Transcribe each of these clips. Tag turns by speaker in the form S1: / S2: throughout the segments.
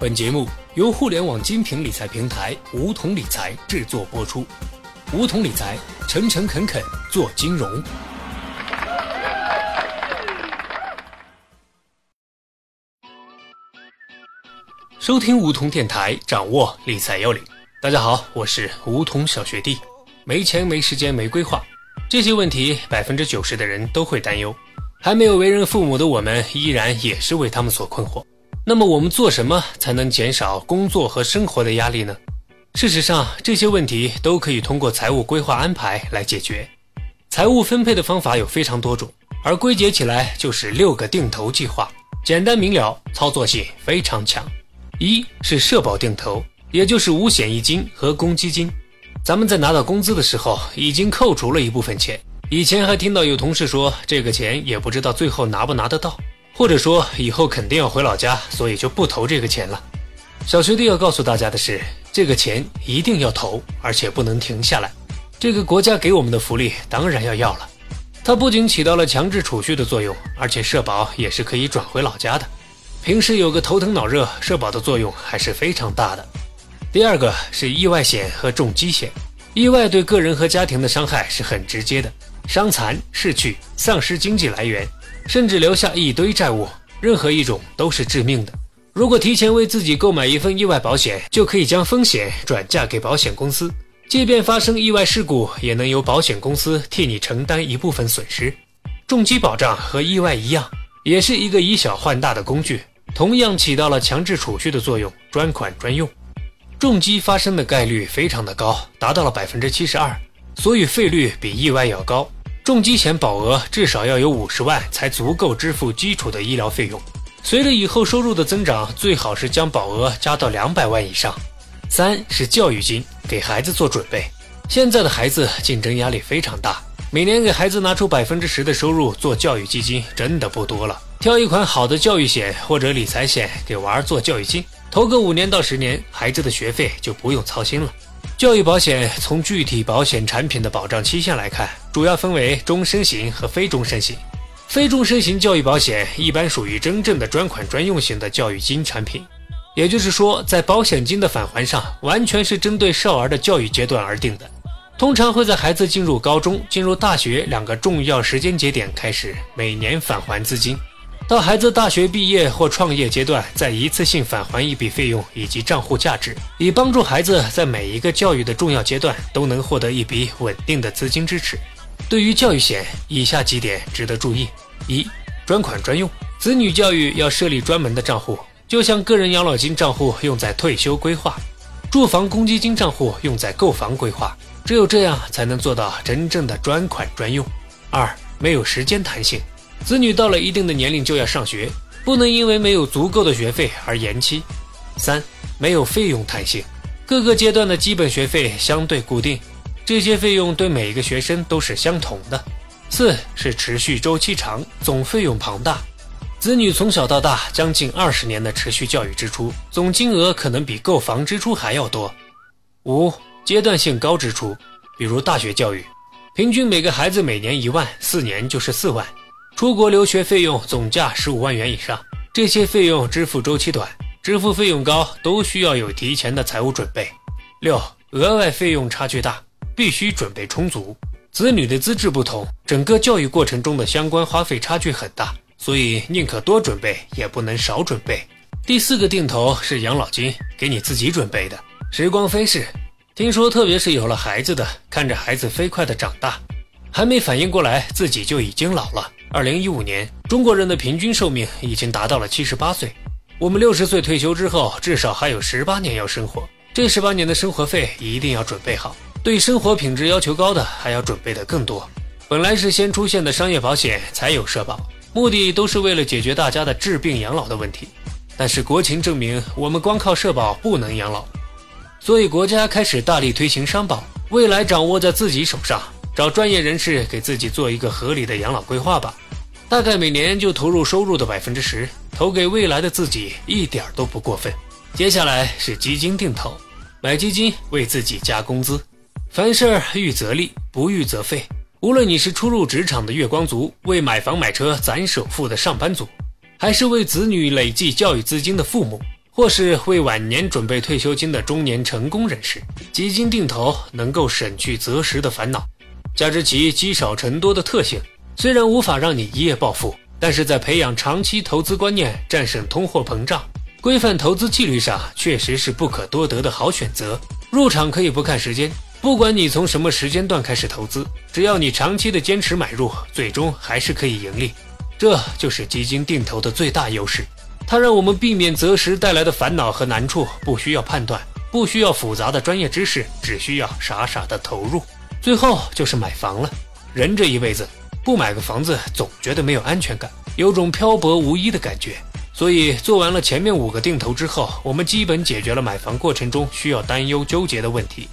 S1: 本节目由互联网精品理财平台梧桐理财制作播出。梧桐理财，诚诚恳恳做金融。收听梧桐电台，掌握理财要领。大家好，我是梧桐小学弟。没钱、没时间、没规划，这些问题百分之九十的人都会担忧。还没有为人父母的我们，依然也是为他们所困惑。那么我们做什么才能减少工作和生活的压力呢？事实上，这些问题都可以通过财务规划安排来解决。财务分配的方法有非常多种，而归结起来就是六个定投计划，简单明了，操作性非常强。一是社保定投，也就是五险一金和公积金。咱们在拿到工资的时候，已经扣除了一部分钱。以前还听到有同事说，这个钱也不知道最后拿不拿得到。或者说以后肯定要回老家，所以就不投这个钱了。小学弟要告诉大家的是，这个钱一定要投，而且不能停下来。这个国家给我们的福利当然要要了。它不仅起到了强制储蓄的作用，而且社保也是可以转回老家的。平时有个头疼脑热，社保的作用还是非常大的。第二个是意外险和重疾险，意外对个人和家庭的伤害是很直接的，伤残、逝去、丧失经济来源。甚至留下一堆债务，任何一种都是致命的。如果提前为自己购买一份意外保险，就可以将风险转嫁给保险公司，即便发生意外事故，也能由保险公司替你承担一部分损失。重疾保障和意外一样，也是一个以小换大的工具，同样起到了强制储蓄的作用，专款专用。重疾发生的概率非常的高，达到了百分之七十二，所以费率比意外要高。重疾险保额至少要有五十万才足够支付基础的医疗费用。随着以后收入的增长，最好是将保额加到两百万以上。三是教育金，给孩子做准备。现在的孩子竞争压力非常大，每年给孩子拿出百分之十的收入做教育基金，真的不多了。挑一款好的教育险或者理财险给娃儿做教育金，投个五年到十年，孩子的学费就不用操心了。教育保险从具体保险产品的保障期限来看，主要分为终身型和非终身型。非终身型教育保险一般属于真正的专款专用型的教育金产品，也就是说，在保险金的返还上，完全是针对少儿的教育阶段而定的，通常会在孩子进入高中、进入大学两个重要时间节点开始每年返还资金。到孩子大学毕业或创业阶段，再一次性返还一笔费用以及账户价值，以帮助孩子在每一个教育的重要阶段都能获得一笔稳定的资金支持。对于教育险，以下几点值得注意：一、专款专用，子女教育要设立专门的账户，就像个人养老金账户用在退休规划，住房公积金账户用在购房规划，只有这样才能做到真正的专款专用。二、没有时间弹性。子女到了一定的年龄就要上学，不能因为没有足够的学费而延期。三、没有费用弹性，各个阶段的基本学费相对固定，这些费用对每一个学生都是相同的。四是持续周期长，总费用庞大，子女从小到大将近二十年的持续教育支出，总金额可能比购房支出还要多。五、阶段性高支出，比如大学教育，平均每个孩子每年一万，四年就是四万。出国留学费用总价十五万元以上，这些费用支付周期短，支付费用高，都需要有提前的财务准备。六、额外费用差距大，必须准备充足。子女的资质不同，整个教育过程中的相关花费差距很大，所以宁可多准备，也不能少准备。第四个定投是养老金，给你自己准备的。时光飞逝，听说特别是有了孩子的，看着孩子飞快的长大，还没反应过来自己就已经老了。二零一五年，中国人的平均寿命已经达到了七十八岁。我们六十岁退休之后，至少还有十八年要生活。这十八年的生活费一定要准备好。对生活品质要求高的，还要准备的更多。本来是先出现的商业保险才有社保，目的都是为了解决大家的治病养老的问题。但是国情证明，我们光靠社保不能养老，所以国家开始大力推行商保，未来掌握在自己手上。找专业人士给自己做一个合理的养老规划吧，大概每年就投入收入的百分之十，投给未来的自己一点都不过分。接下来是基金定投，买基金为自己加工资，凡事预则立，不预则废。无论你是初入职场的月光族，为买房买车攒首付的上班族，还是为子女累计教育资金的父母，或是为晚年准备退休金的中年成功人士，基金定投能够省去择时的烦恼。加之其积少成多的特性，虽然无法让你一夜暴富，但是在培养长期投资观念、战胜通货膨胀、规范投资纪律上，确实是不可多得的好选择。入场可以不看时间。不管你从什么时间段开始投资，只要你长期的坚持买入，最终还是可以盈利。这就是基金定投的最大优势，它让我们避免择时带来的烦恼和难处，不需要判断，不需要复杂的专业知识，只需要傻傻的投入。最后就是买房了。人这一辈子不买个房子，总觉得没有安全感，有种漂泊无依的感觉。所以做完了前面五个定投之后，我们基本解决了买房过程中需要担忧纠结的问题。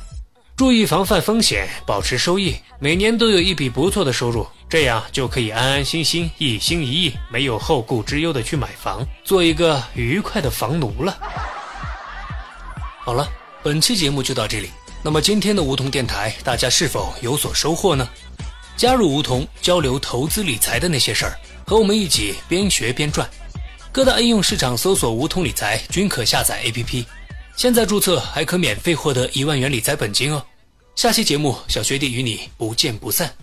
S1: 注意防范风险，保持收益，每年都有一笔不错的收入，这样就可以安安心心、一心一意、没有后顾之忧的去买房，做一个愉快的房奴了。好了，本期节目就到这里。那么今天的梧桐电台，大家是否有所收获呢？加入梧桐，交流投资理财的那些事儿，和我们一起边学边赚。各大应用市场搜索“梧桐理财”，均可下载 APP。现在注册还可免费获得一万元理财本金哦！下期节目，小学弟与你不见不散。